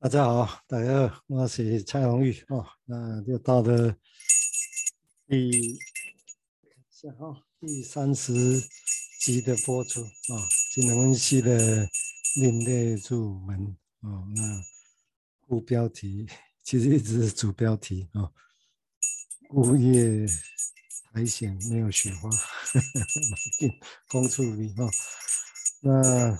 大家好，大家好，我是蔡荣玉哦。那就到了第下号第三十集的播出啊，金融分析的另类入门哦。那副标题其实一直是主标题啊，物业苔藓没有雪花，马丁公处理啊。那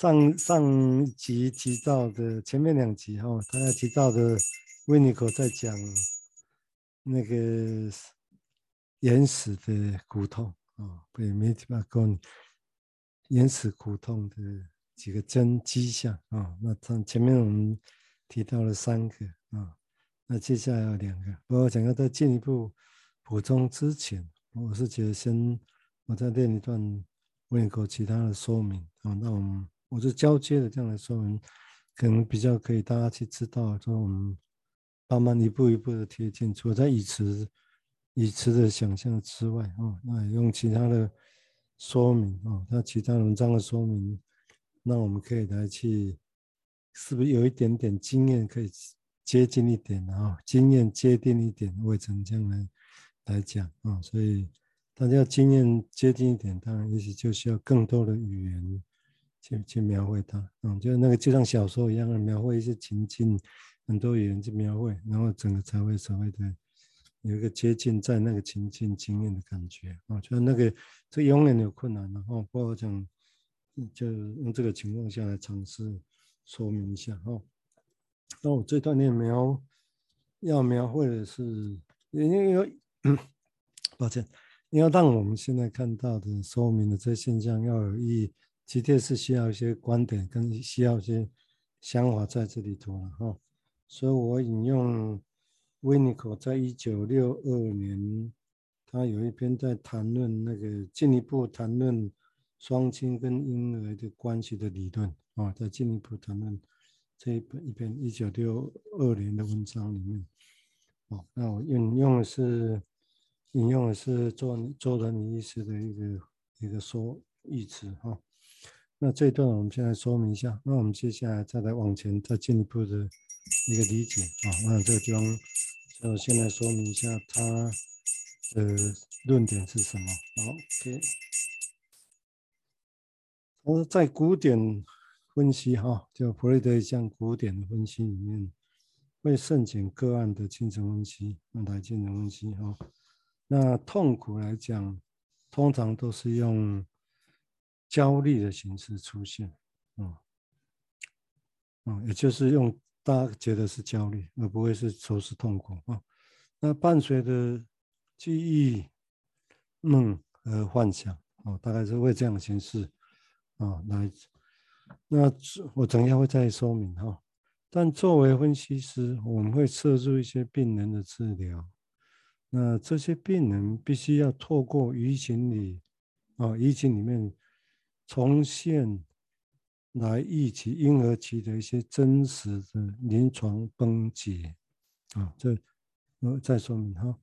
上上一集提到的前面两集哈，大家提到的维尼口在讲那个原始的苦痛啊，被媒体把讲原始苦痛的几个真迹象啊。那前前面我们提到了三个啊，那接下来有两个。不过想要再进一步补充之前，我是觉得先我再练一段维尼口其他的说明啊，那我们。我是交接的这样的说明，可能比较可以大家去知道，说我们慢慢一步一步的贴近，除了在语词、语词的想象之外，哦，那用其他的说明，哦，那其他文章的说明，那我们可以来去，是不是有一点点经验可以接近一点啊？经验接近一点，未成这样来来讲啊，所以大家经验接近一点，当然也许就需要更多的语言。去去描绘它，嗯，就是那个就像小说一样的描绘一些情境，很多语言去描绘，然后整个才会所谓的有一个接近在那个情境经验的感觉啊，就那个这永远有困难的哦。不过我讲就用这个情况下来尝试说明一下哈。那我这段念描要描绘的是，因为 抱歉，因为让我们现在看到的说明的这现象要有意义。其实是需要一些观点跟需要一些想法在这里头了哈，所以我引用维尼口在一九六二年，他有一篇在谈论那个进一步谈论双亲跟婴儿的关系的理论啊，在进一步谈论这一本一篇一九六二年的文章里面，哦，那我引用的是引用的是周周仁仪医师的一个一个说意词哈。那这一段我们先来说明一下，那我们接下来再来往前再进一步的一个理解啊。那这个地方就先来说明一下他的论点是什么。好，OK。我在古典分析哈，就弗雷德一项古典的分析里面，会慎选个案的精神分析，来精神分析哈。那痛苦来讲，通常都是用。焦虑的形式出现，嗯，嗯，也就是用大家觉得是焦虑，而不会是说是痛苦啊。那伴随着记忆、梦和幻想，哦，大概是会这样的形式，啊，来。那我等一下会再说明哈。但作为分析师，我们会涉入一些病人的治疗。那这些病人必须要透过舆情里，啊，舆情里面。重现来忆起婴儿期的一些真实的临床崩解啊，这我再说明哈，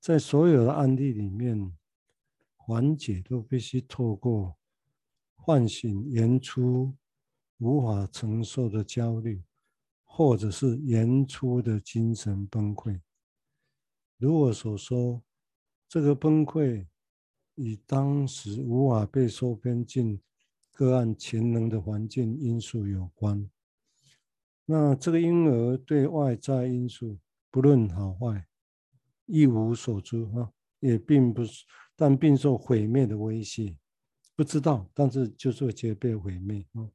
在所有的案例里面，缓解都必须透过唤醒原初无法承受的焦虑，或者是原初的精神崩溃。如我所说，这个崩溃。与当时无法被收编进个案潜能的环境因素有关。那这个婴儿对外在因素不论好坏一无所知啊，也并不是，但并受毁灭的威胁，不知道，但是就是会觉得被毁灭啊。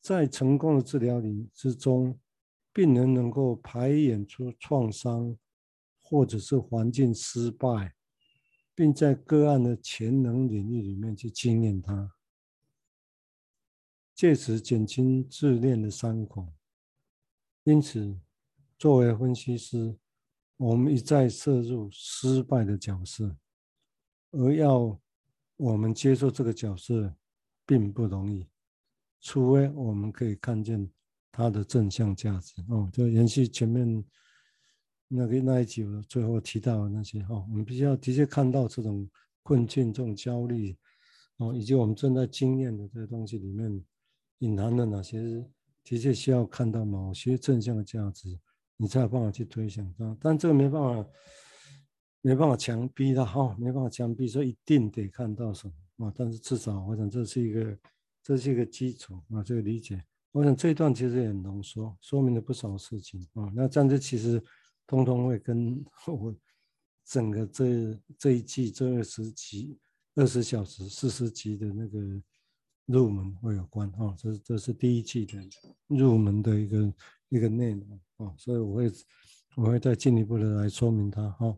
在成功的治疗里之中，病人能够排演出创伤，或者是环境失败。并在个案的潜能领域里面去经验它，借此减轻自恋的伤口。因此，作为分析师，我们一再涉入失败的角色，而要我们接受这个角色并不容易，除非我们可以看见它的正向价值。哦，就延续前面。那个那一集我最后提到的那些哈，我们必须要的确看到这种困境、这种焦虑，哦，以及我们正在经验的这些东西里面隐含了哪些的确需要看到某些正向的价值，你才有办法去推想它。但这个没办法，没办法强逼他哈，没办法强逼说一定得看到什么啊。但是至少我想这是一个，这是一个基础啊，这个理解。我想这一段其实也很浓缩，说明了不少事情啊。那这样子其实通通会跟 我整个这这一季这二十集、二十小时、四十集的那个入门会有关啊。这这是第一季的入门的一个一个内容啊，所以我会我会再进一步的来说明它哈。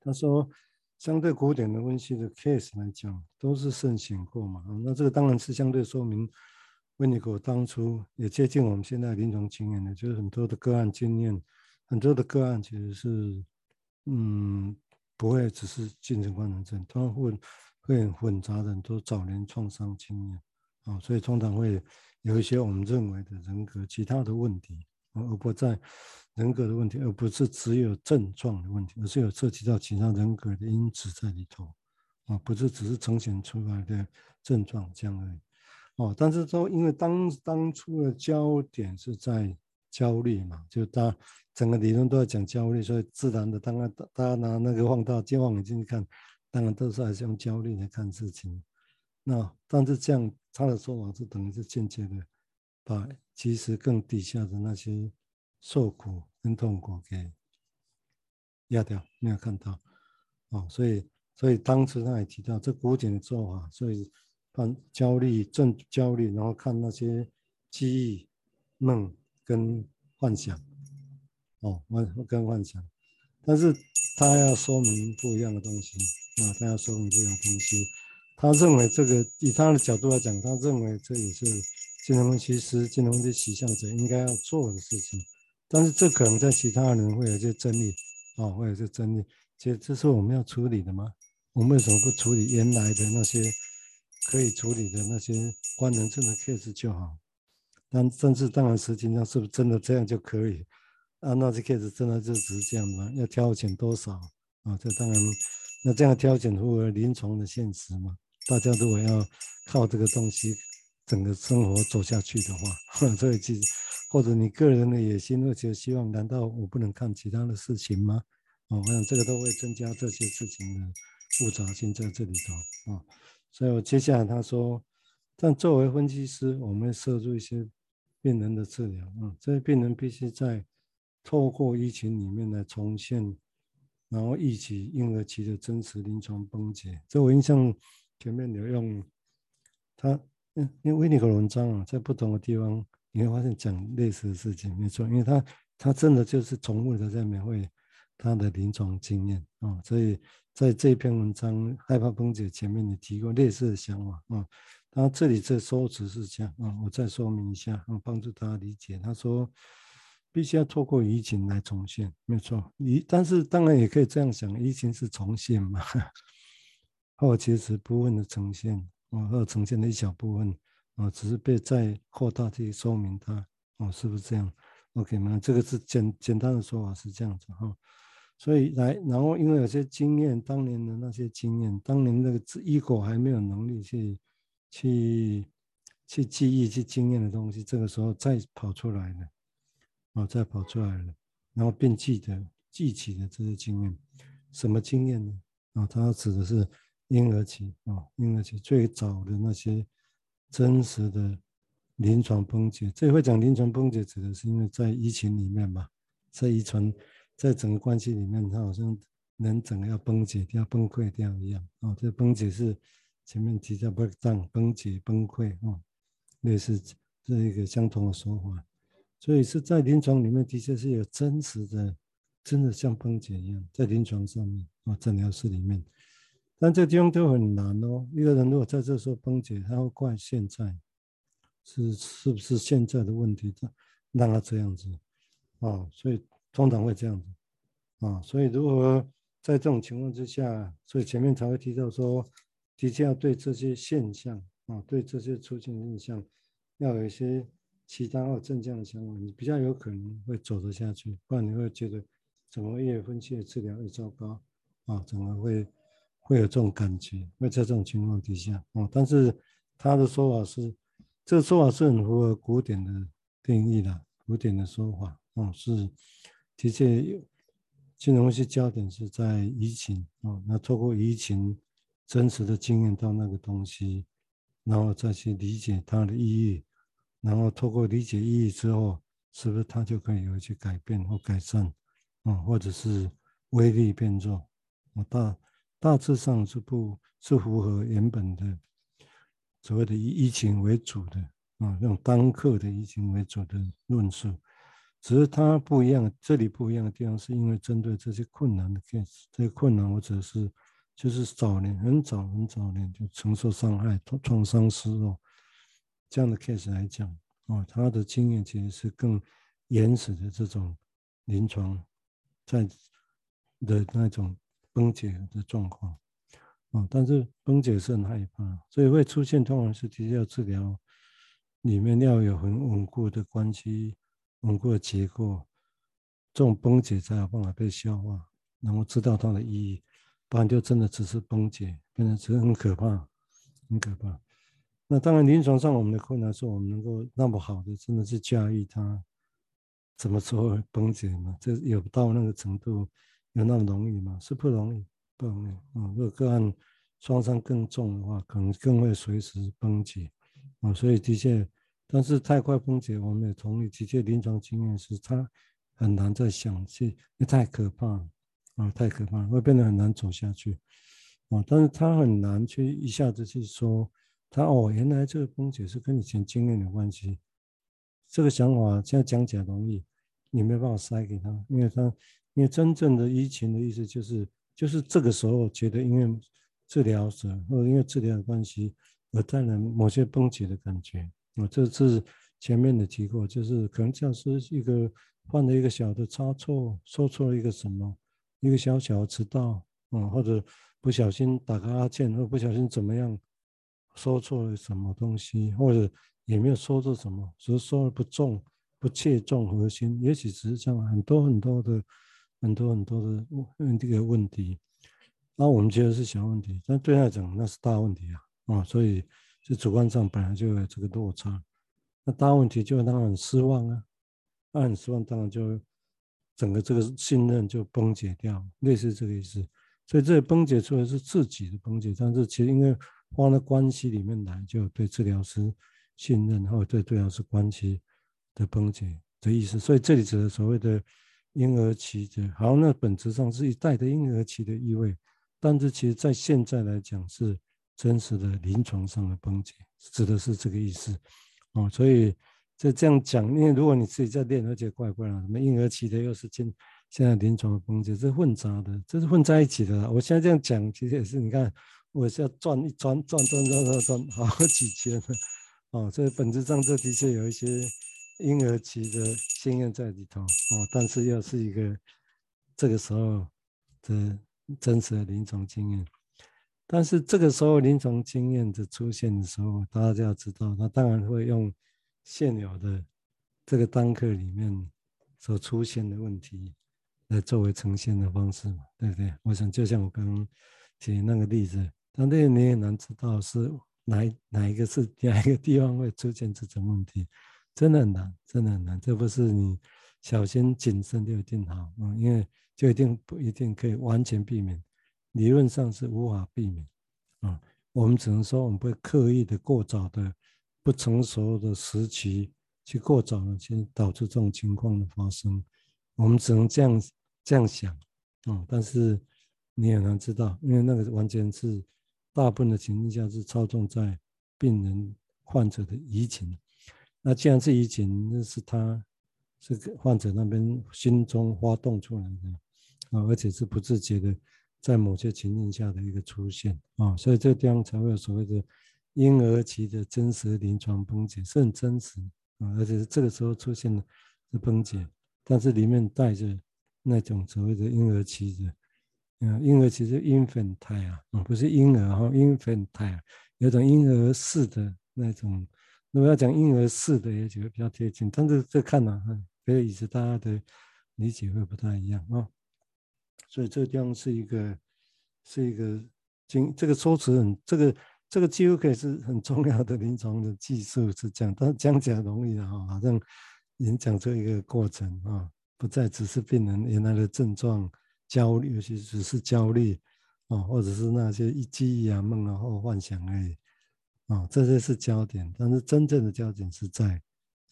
他说，相对古典的温习的 case 来讲，都是圣显过嘛。那这个当然是相对说明。温尼古当初也接近我们现在临床经验的，就是很多的个案经验，很多的个案其实是，嗯，不会只是精神官能症，他会会很混杂的很多早年创伤经验啊，所以通常会有一些我们认为的人格其他的问题，而不在人格的问题，而不是只有症状的问题，而是有涉及到其他人格的因子在里头啊，不是只是呈现出来的症状这样而已。哦，但是说，因为当当初的焦点是在焦虑嘛，就大整个理论都在讲焦虑，所以自然的，当然大家拿那个放大镜望远镜去看，当然都是还是用焦虑来看事情。那但是这样他的说法是等于是间接的，把其实更底下的那些受苦跟痛苦给压掉，没有看到。哦，所以所以当时他也提到这古典的做法，所以。把焦虑症焦虑，然后看那些记忆、梦跟幻想，哦，幻跟幻想，但是他要说明不一样的东西啊，他要说明不一样的东西。他认为这个以他的角度来讲，他认为这也是金融分析师、精神分析取向者应该要做的事情。但是这可能在其他人会有些争议啊，会有些争议。其实这是我们要处理的吗？我们为什么不处理原来的那些？可以处理的那些官能症的 case 就好，但甚至当然实际上是不是真的这样就可以？啊，那些 case 真的就只是这样吗？要挑选多少啊？这当然，那这样挑选符合临床的现实嘛？大家如果要靠这个东西整个生活走下去的话，所以其实或者你个人的野心或者希望，难道我不能看其他的事情吗？啊，我想这个都会增加这些事情的复杂性在这里头啊。所以我接下来他说，但作为分析师，我们摄入一些病人的治疗啊，这些病人必须在透过疫情里面来重现，然后忆起婴儿期的真实临床崩解。这我印象前面有用他，嗯，因为维尼克文章啊，在不同的地方你会发现讲类似的事情，没错，因为他他真的就是重复的在描绘他的临床经验啊，所以。在这篇文章害怕崩解前面，你提过类似的想法啊。他这里这说辞是这样啊，我再说明一下啊，帮助大家理解。他说，必须要透过移情来重现，没错。移，但是当然也可以这样想，移情是重现嘛，或其实部分的呈现啊，或呈现的一小部分啊，只是被再扩大去说明它哦，是不是这样？OK 吗？这个是简简单的说法是这样子哈。所以来，然后因为有些经验，当年的那些经验，当年那个 ego 还没有能力去去去记忆、去经验的东西，这个时候再跑出来了，哦，再跑出来了，然后并记得记起的这些经验，什么经验呢？啊、哦，它指的是婴儿期啊、哦，婴儿期最早的那些真实的临床崩解。这会讲临床崩解，指的是因为在疫情里面嘛，在遗传。在整个关系里面，他好像人整个要崩解掉、崩溃掉一样啊、哦！这崩解是前面提到 breakdown 崩解、崩溃啊、哦，类似这一个相同的说法。所以是在临床里面的确是有真实的，真的像崩解一样，在临床上面啊，诊疗室里面。但这地方都很难哦。一个人如果在这时候崩解，他会怪现在是是不是现在的问题，他让他这样子啊、所以。通常会这样子啊，所以如何在这种情况之下，所以前面才会提到说，的确要对这些现象啊，对这些出现现象，要有一些其他或正向的想法，你比较有可能会走得下去，不然你会觉得怎么越分析的治疗越糟糕啊，怎么会会有这种感觉？会在这种情况底下啊，但是他的说法是，这个说法是很符合古典的定义的古典的说法，啊，是的确有金融分析焦点是在移情，哦，那透过移情真实的经验到那个东西，然后再去理解它的意义，然后透过理解意义之后，是不是它就可以有一些改变或改善，啊，或者是威力变弱，啊，大大致上是不，是符合原本的所谓的以疫情为主的啊，用单课的疫情为主的论述，只是它不一样，这里不一样的地方是因为针对这些困难的 case，这些困难或者是就是早年很早很早年就承受伤害、创伤失落这样的 case 来讲。哦，他的经验其实是更原始的这种临床在的那种崩解的状况，哦，但是崩解是很害怕，所以会出现通常是提要治疗里面要有很稳固的关系、稳固的结构，这种崩解才有办法被消化，然后知道它的意义，不然就真的只是崩解，变得只是很可怕，很可怕。那当然，临床上我们的困难是我们能够那么好的，真的是驾驭它，怎么说会崩解嘛？这有到那个程度，有那么容易吗？是不容易，不容易。啊，如果个案创伤更重的话，可能更会随时崩解。啊，所以的确，但是太快崩解，我们也同意。的确，临床经验是它很难再想去，因为太可怕了，啊，太可怕了，会变得很难走下去。啊，但是他很难去一下子去说。他哦，原来这个崩解是跟以前经验有关系。这个想法现在讲起来容易，你没办法塞给他，因为他，因为真正的疫情的意思就是，就是这个时候觉得因为治疗者或者因为治疗的关系而带来某些崩解的感觉。我这次前面的提过，就是可能像是一个犯了一个小的差错，说错了一个什么，一个小小的迟到，嗯，或者不小心打个哈欠，或不小心怎么样。说错了什么东西，或者也没有说错什么，只是说的不重，不切中核心，也许只是这样很多很多的很多很多的问这个问题，那我们觉得是小问题，但对他来讲那是大问题啊啊，所以就主观上本来就有这个落差，那大问题就让他很失望啊，那很失望，当然就整个这个信任就崩解掉，类似这个意思，所以这崩解出来是自己的崩解，但是其实因为。放到关系里面来，就对治疗师信任，或者对治疗师关系的崩解的意思。所以这里指的所谓的婴儿期的，好，那本质上是一代的婴儿期的意味，但是其实在现在来讲是真实的临床上的崩解，指的是这个意思。哦，所以就这样讲，因为如果你自己在练，而且怪怪的，什么婴儿期的又是现现在临床的崩解，这是混杂的，这是混在一起的。我现在这样讲，其实也是你看。我是要转一转转转转转转好几圈的，哦，所以本质上这的确有一些婴儿期的经验在里头，哦，但是又是一个这个时候的真实的临床经验，但是这个时候临床经验的出现的时候，大家就要知道，他当然会用现有的这个单课里面所出现的问题来作为呈现的方式嘛，对不对？我想就像我刚刚举那个例子。但这你也难知道是哪哪一个是哪一个地方会出现这种问题，真的很难，真的很难。这不是你小心谨慎就一定好，嗯，因为就一定不一定可以完全避免，理论上是无法避免，啊，我们只能说我们不会刻意的过早的不成熟的时期去过早的去导致这种情况的发生，我们只能这样这样想，啊，但是你也能知道，因为那个完全是。大部分的情况下是操纵在病人患者的移情，那既然是移情，那是他是患者那边心中发动出来的啊，而且是不自觉的在某些情境下的一个出现啊，所以这个地方才会有所谓的婴儿期的真实临床崩解，是很真实啊，而且是这个时候出现的是崩解，但是里面带着那种所谓的婴儿期的。嗯，婴儿期是 infant 胎啊，不是婴儿哈，infantile 有种婴儿式的那种。如果要讲婴儿式的，也觉得比较贴近。但是这看呢，嗯，可以是大家的理解会不太一样啊。所以这个地方是一个，是一个经这个说辞很，这个这个几乎可以是很重要的临床的技术是这样，但讲起来容易的哈，好像演讲这一个过程啊，不再只是病人原来的症状焦虑，尤其只是焦虑啊，或者是那些一记忆啊、梦啊或幻想而已啊，这些是焦点，但是真正的焦点是在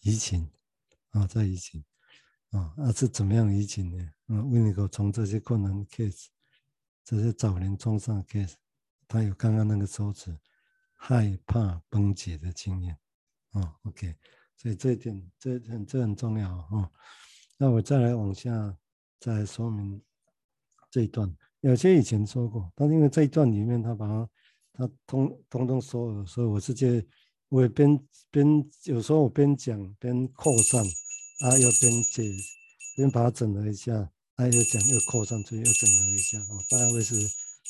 移情啊，在移情啊，那是怎么样移情呢？啊，温尼科从这些困难 case，这些早年创伤 case，他有刚刚那个手指害怕崩解的经验啊，OK。所以这一点，这很这很重要哦。那我再来往下再说明这一段。有些以前说过，但是因为这一段里面他把它他通通通说了，所以我直接我也边边有时候我边讲边扩散啊，又边解边把它整合一下，啊又讲又扩散出去又整合一下哦，大概会是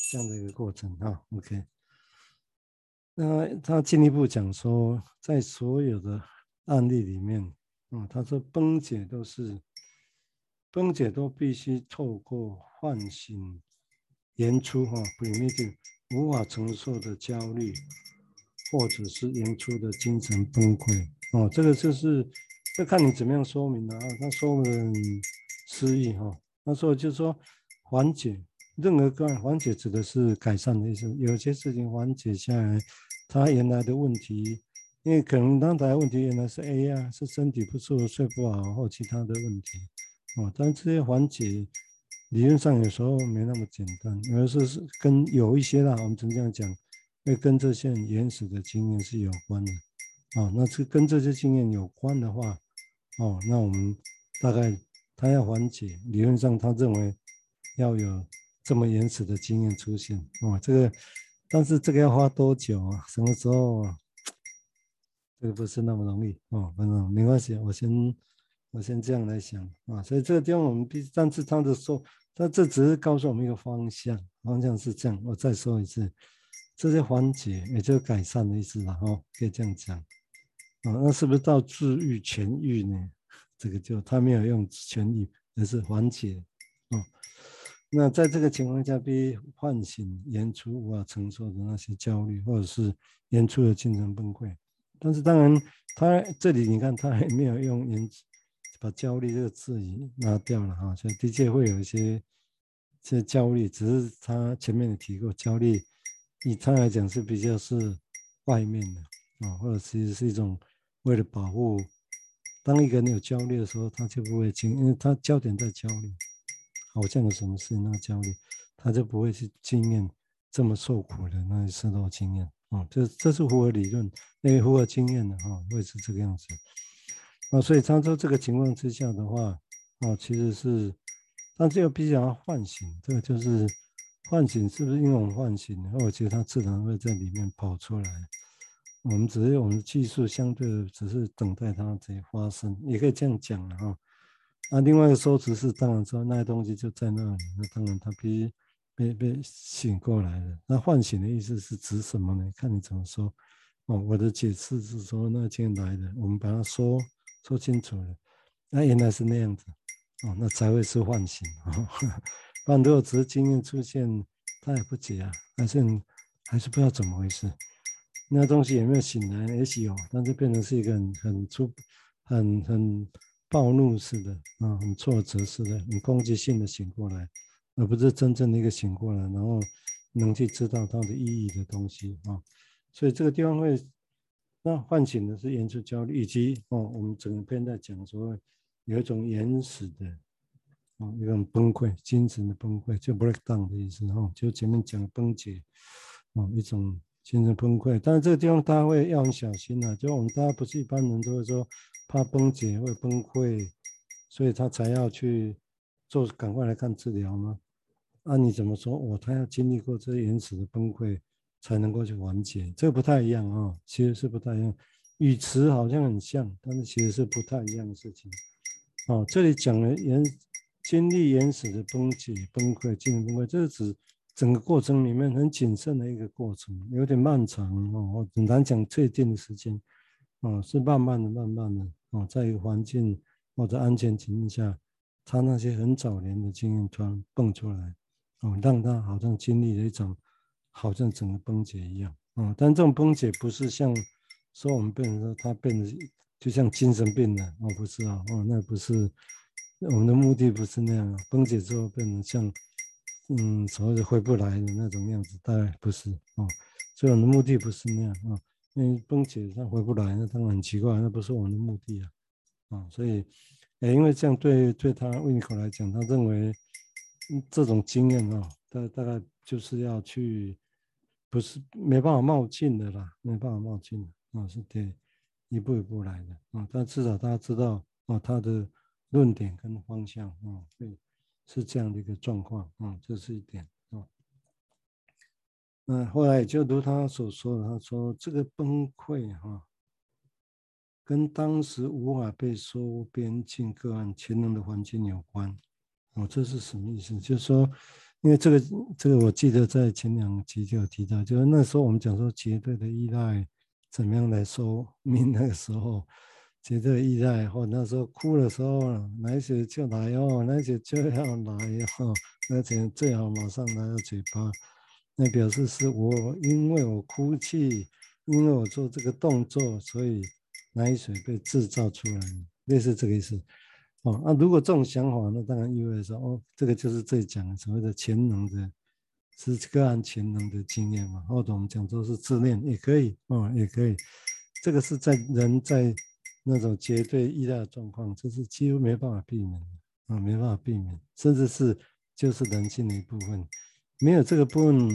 这样的一个过程啊。OK，那他进一步讲说，在所有的案例里面，啊、他说崩解都是崩解都必须透过唤醒演出哈，不然那就无法承受的焦虑，或者是演出的精神崩溃哦，这个就是要看你怎么样说明了啊。他说的很诗意哈，他说就是说缓解任何个缓解指的是改善的意思，有些事情缓解下来，他原来的问题。因为可能刚才问题原来是 A 啊，是身体不舒服、睡不好或其他的问题，哦，但这些缓解理论上有时候没那么简单，有时候是跟有一些啦，我们曾经讲，会跟这些原始的经验是有关的，哦，那是跟这些经验有关的话，哦，那我们大概他要缓解，理论上他认为要有这么原始的经验出现，哦，这个，但是这个要花多久啊？什么时候啊？这个不是那么容易哦，反正没关系，我先我先这样来想啊，所以这个地方我们必须，但是他的说，他这只是告诉我们一个方向，方向是这样。我再说一次，这些缓解也就是改善的意思了哈，可以这样讲啊。那是不是到治愈痊愈呢？这个就他没有用痊愈，而是缓解。那在这个情况下，被唤醒演出无法承受的那些焦虑，或者是演出的精神崩溃。但是当然，他这里你看，他还没有用“言”把“焦虑”这个字语拿掉了哈，所以的确会有一些这焦虑，只是他前面有提过，焦虑以他来讲是比较是外面的啊，或者其实是一种为了保护。当一个人有焦虑的时候，他就不会经，因为他焦点在焦虑，好像有什么事那个焦虑，他就不会去经验这么受苦的那些时候经验。啊，这这是符合理论，那个符合经验的哈、会是这个样子。啊，所以他说这个情况之下的话，啊，其实是，但这个必须要唤醒，这个就是唤醒，是不是因为我们唤醒？我觉得它自然会在里面跑出来。我们只是我们的技术相对，只是等待它这发生，也可以这样讲了哈。啊，另外一个说辞是，当然说那些东西就在那里，那当然他必须。被被醒过来了，那唤醒的意思是指什么呢？看你怎么说。哦，我的解释是说，那经验来的，我们把它说说清楚了。那原来是那样子，哦，那才会是唤醒。哦，不然如果只是经验出现，他也不解啊，还是还是不知道怎么回事。那东西有没有醒来？也许有，但是变成是一个很很粗、很很暴怒似的啊，很挫折似的、很攻击性的醒过来。而不是真正的一个醒过来，然后能去知道它的意义的东西啊，所以这个地方会那唤醒的是原始焦虑，以及哦，我们整个篇在讲说有一种原始的啊一种崩溃，精神的崩溃，就 breakdown 的意思哈，就前面讲崩解啊一种精神崩溃，但是这个地方大家会要很小心啊，就我们大家不是一般人都会说怕崩解会崩溃，所以他才要去做赶快来看治疗吗？那、啊、你怎么说？我、哦、他要经历过这原始的崩溃，才能够去缓解，这个不太一样啊、其实是不太一样，语词好像很像，但是其实是不太一样的事情。哦，这里讲了原经历原始的崩解、崩溃、精神崩溃，这是指整个过程里面很谨慎的一个过程，有点漫长哦，很难讲确定的时间，哦，是慢慢的、慢慢的哦，在一个环境或者安全情况下，他那些很早年的经验突然蹦出来。哦，让他好像经历了一种，好像整个崩解一样。哦，但这种崩解不是像说我们变成说他变得就像精神病了，哦，不是啊，哦，那不是我们的目的，不是那样啊，崩解之后变成像，嗯，所谓的回不来的那种样子，当然不是哦，所以我的目的不是那样啊，为崩解他回不来，那当然很奇怪，那不是我们的目的啊，啊，所以，哎，因为这样对对他维尼口来讲，他认为这种经验啊，大大概就是要去，不是没办法冒进的啦，没办法冒进的啊，是得。一步一步来的啊，但至少大家知道啊，他的论点跟方向啊，对，是这样的一个状况啊，这是一点嗯。后来就如他所说，他说这个崩溃哈，跟当时无法被收编进个案潜能的环境有关。哦，这是什么意思？就是说，因为这个这个我记得在前两集就有提到，就是那时候我们讲说绝对的依赖。怎么样来说明那个时候绝对的依赖，或那时候哭的时候，奶水就来哦，奶水就要来哦，而且最好马上来到嘴巴，那表示是我因为我哭泣，因为我做这个动作，所以奶水被制造出来，类似这个意思。哦，那、如果这种想法，那当然意味着说，哦，这个就是最讲所谓的潜能的。是个案潜能的经验嘛，或者我们讲说是自恋也可以哦，也可以。这个是在人在那种绝对依赖的状况，这是几乎没办法避免的啊，没办法避免，甚至是就是人性的一部分。没有这个部分，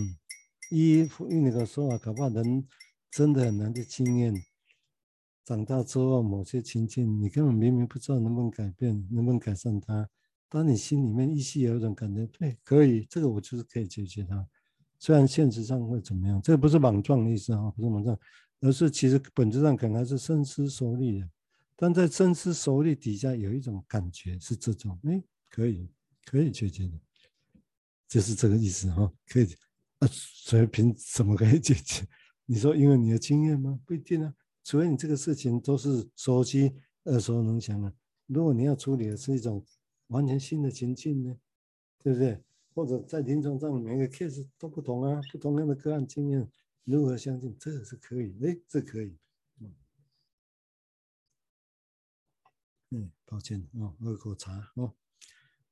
依依你的说法，搞不好人真的很难去经验。长大之后，某些情境，你根本明明不知道能不能改变，能不能改善它。当你心里面依稀有一种感觉，对，可以，这个我就是可以解决它。虽然现实上会怎么样，这个不是莽撞的意思啊，不是莽撞，而是其实本质上可能还是深思熟虑的。但在深思熟虑底下有一种感觉是这种，哎，可以，可以解决的，就是这个意思哈，可以。啊，所以凭什么可以解决？你说因为你的经验吗？不一定啊，除非你这个事情都是熟悉、耳熟能详的。如果你要处理的是一种。完全新的情境呢，对不对？或者在临床上每个 case 都不同啊，不同样的个案经验，如何相信这个是可以？哎，这可以。嗯，嗯，抱歉哦，喝口茶哦。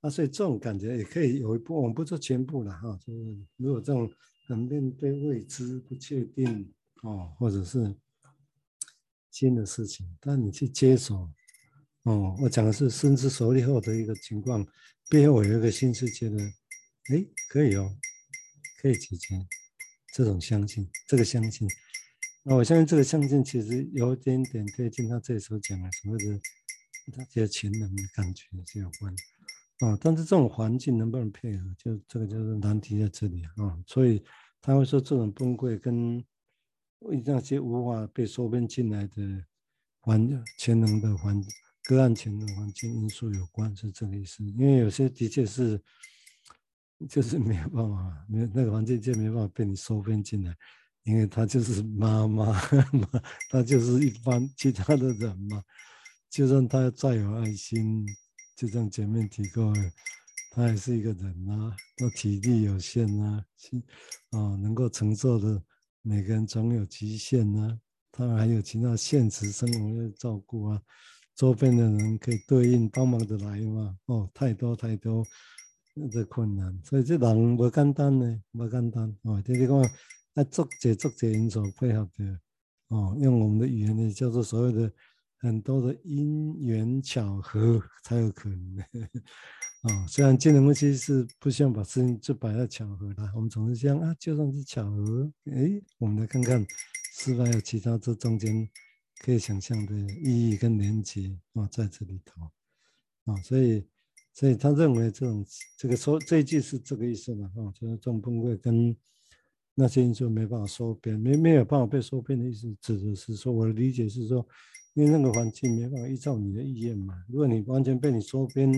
那所以这种感觉也可以有一部分，我们不说全部了哈。就是如果这种很面对未知、不确定哦，或者是新的事情，但你去接手。哦，我讲的是深思熟虑后的一个情况，背后有一个新世界的，哎，可以哦，可以解决这种相信，这个相信，那我相信这个相信其实有一点点贴近他这时候讲的所谓的他这些潜能的感觉是有关的，啊，但是这种环境能不能配合，就这个就是难题在这里啊，所以他会说这种崩溃跟那些无法被收编进来的环潜能的环。个案前的环境因素有关，是这个意思。因为有些的确是，就是没有办法，没有那个环境就没办法被你收编进来，因为他就是妈妈，他就是一般其他的人嘛。就算他再有爱心，就像前面提过的，他还是一个人啊，他体力有限啊，啊，能够承受的每个人总有极限啊，他还有其他现实生活要照顾啊。周边的人可以对应帮忙的来嘛？哦，太多太多的困难，所以这人不简单呢，不简单哦。就是讲，要作者作者因素配合的哦，用我们的语言呢，叫做所谓的很多的因缘巧合 才有可能的哦。虽然金融分析是不希望把事情就摆在巧合啦，我们总是想啊，就算是巧合，诶，我们来看看是否有其他这中间。可以想象的意义跟连接啊，在这里头啊，所以，所以他认为这种这个说这一句是这个意思嘛啊，就是这种崩溃跟那些因素没办法收编，没没有办法被收编的意思，指的是说我的理解是说，因为那个环境没办法依照你的意愿嘛，如果你完全被你收编，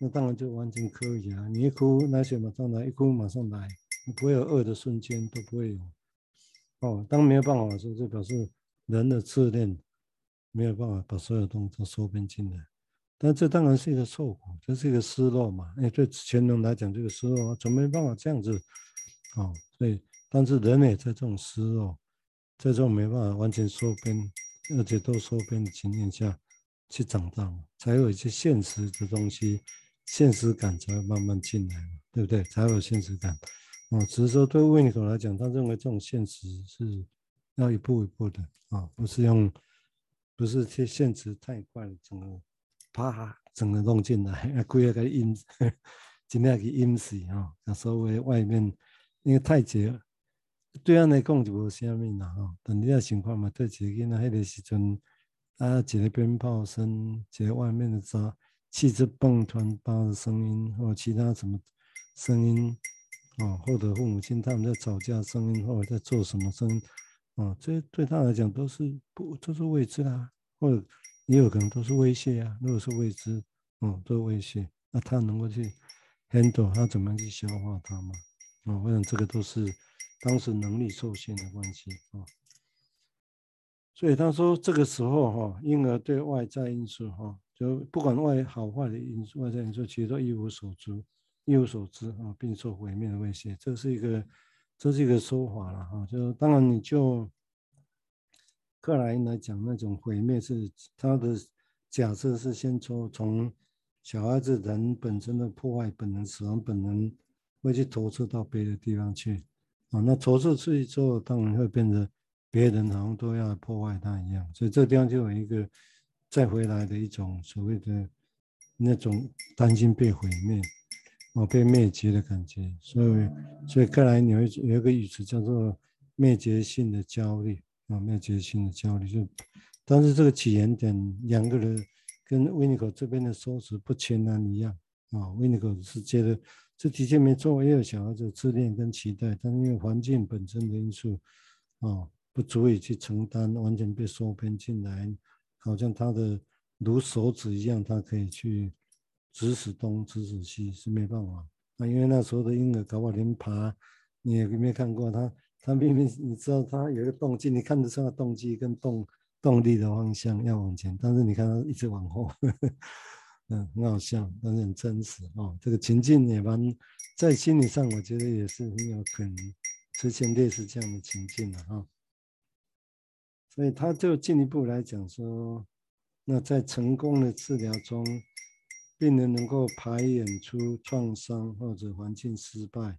那当然就完全可以啊，你一哭奶水马上来，一哭马上来，你不会有饿的瞬间，都不会有哦。当没有办法的时候，就表示。人的自恋没有办法把所有东西都收编进来，但这当然是一个错误，这是一个失落嘛。因为对潜能来讲，这个失落总没办法这样子，哦，所以但是人也在这种失落，在这种没办法完全收编而且都收编的情况下去长大嘛，才有一些现实的东西，现实感才会慢慢进来嘛，对不对？才有现实感。啊，只是说对维尼口来讲，他认为这种现实是要一步一步的啊，不是用，不是去现实太快了，整个啪整个弄进来，啊，规个阴，尽量去阴死啊，那所谓外面因为太绝。对俺来讲就无虾米啦吼，但你要想看嘛，对一个囡仔迄个时阵，啊，一个鞭炮声，一个外面的杂汽车蹦团叭的声音，或其他什么声音，哦，或者父母亲他们在吵架声音，或者在做什么声音，哦，这对他来讲都是不都是未知啦，或者也有可能都是威胁啊。如果是未知，哦，都是威胁，那他能够去 handle，他怎么样去消化它嘛？哦，我想这个都是。当时能力受限的关系啊，所以他说这个时候哈，婴儿对外在因素哈，就不管外好坏的因素，外在因素其实都一无所知，一无所知啊，并受毁灭的威胁。这是一个，这是一个说法了哈。就当然你就克莱来讲，那种毁灭是他的假设是先从从小孩子人本身的破坏本能、死亡本能，会去投射到别的地方去。啊，那投射出去之后，当然会变得别人好像都要破坏它一样，所以这个地方就有一个再回来的一种所谓的那种担心被毁灭，啊，被灭绝的感觉。所以，所以看来有一有一个语词叫做灭绝性的焦虑啊，灭绝性的焦虑。就，但是这个起源点两个人跟维尼口这边的说辞不全然一样啊，维尼口是觉得。这的确没错，也有小孩子自恋跟期待，但是因为环境本身的因素，啊，不足以去承担，完全被收编进来，好像他的如手指一样，他可以去指使东指使西，是没办法。那因为那时候的婴儿搞不好连爬，你也没看过他，他明明你知道他有一个动机，你看得出他动机跟动动力的方向要往前，但是你看他一直往后。呵呵嗯，很好笑，但是很真实哦。这个情境也蛮，在心理上，我觉得也是很有可能出现类似这样的情境的哈。所以他就进一步来讲说，那在成功的治疗中，病人能够排演出创伤或者环境失败，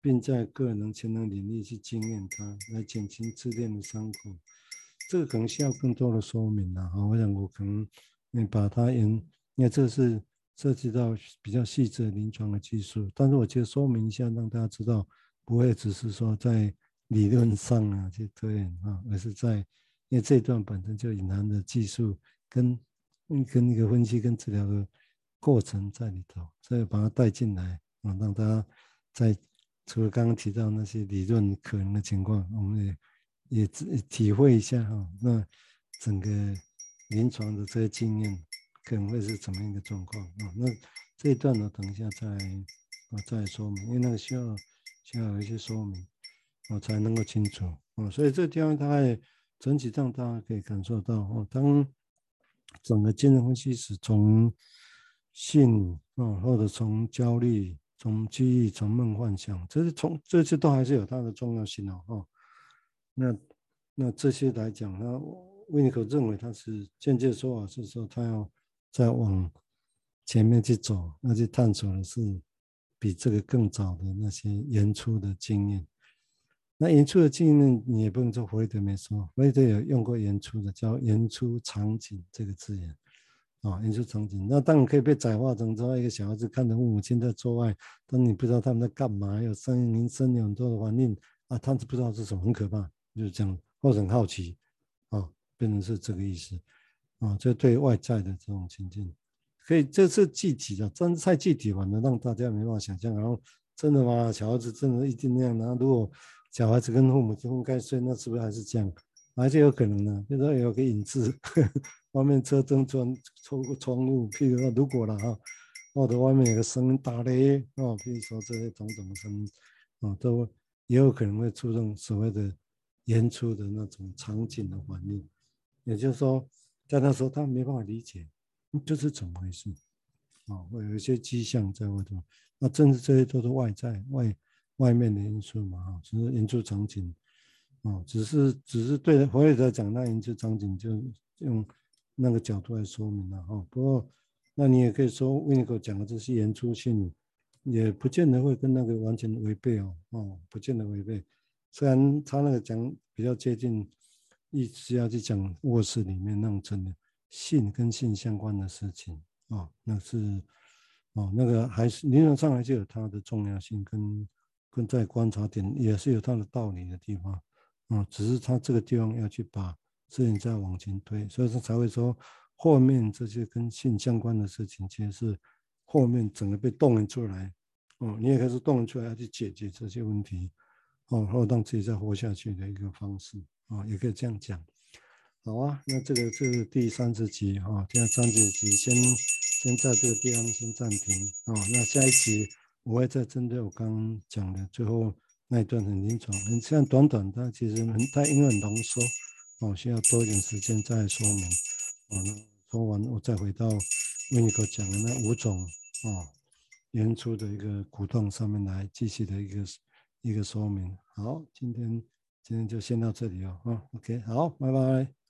并在个人潜能领域去经验它，来减轻自恋的伤口。这个可能需要更多的说明了哈。我想我可能。你把它引，因为这是涉及到比较细致的临床的技术，但是我觉得说明一下，让大家知道，不会只是说在理论上啊去推演啊，而是在因为这段本身就隐含的技术跟跟一个分析跟治疗的过程在里头，所以把它带进来啊，让大家在除了刚刚提到那些理论可能的情况，我们也也体会一下哈，那整个。临床的这些经验可能会是怎么样的状况啊？那这一段呢，等一下再啊再说明，因为那个需要需要有一些说明，我才能够清楚啊。所以这个地方大概整体上大家可以感受到哦，当整个精神分析是从性啊，或者从焦虑、从记忆、从梦幻想，这是从这些都还是有它的重要性哦。哈，那那这些来讲呢？维尼克认为他是间接说法，是说他要再往前面去走，那去探索的是比这个更早的那些原初的经验。那原初的经验你也不能说弗洛伊德没说，弗洛伊德有用过原初的，叫原初场景这个字眼啊，原初场景。那当然可以被窄化成说一个小孩子看着父母亲在做爱，但你不知道他们在干嘛，有声音、声有很多的环境啊，他是不知道是什么，很可怕，就是这样，或者很好奇。变成是这个意思，啊，这对外在的这种情境，可以这是具体的，真太具体了，能让大家没办法想象。然后真的吗？小孩子真的一定那样？然后如果小孩子跟父母分开睡，那是不是还是这样？还是有可能呢？就说有个影子，外面车灯穿透过窗户，譬如说如果了哈，或者外面有个声音打雷啊，比如说这些种种声音啊，都也有可能会触动所谓的演出的那种场景的环境。也就是说，在那时候他没办法理解，这是怎么回事？啊，会有一些迹象在外头。那正是这些都是外在、外外面的因素嘛，啊，只是因素场景哦，只是只是对佛学者讲，那研究场景就用那个角度来说明了哈、哦。不过，那你也可以说维尼口讲的这些言出性，也不见得会跟那个完全违背哦，哦，不见得违背。虽然他那个讲比较接近，一直要去讲卧室里面那种真的性跟性相关的事情啊、哦，那是哦，那个还是理论上还是有它的重要性跟跟在观察点也是有它的道理的地方啊、哦，只是他这个地方要去把事情再往前推，所以说才会说后面这些跟性相关的事情，其实是后面整个被动员出来哦，你也开始动员出来要去解决这些问题。哦，然后让自己再活下去的一个方式哦，也可以这样讲。好啊，那这个这是第三十集哈，第三十集先先在这个地方先暂停啊、那下一集我会再针对我刚刚讲的最后那一段很临床，很虽然短短，但其实很它因为很浓缩哦，需要多一点时间再说明。哦，那说完我再回到维尼口讲的那五种哦，原初的一个鼓动上面来继续的一个。一个说明，好，今天今天就先到这里哦，啊，OK，好，拜拜。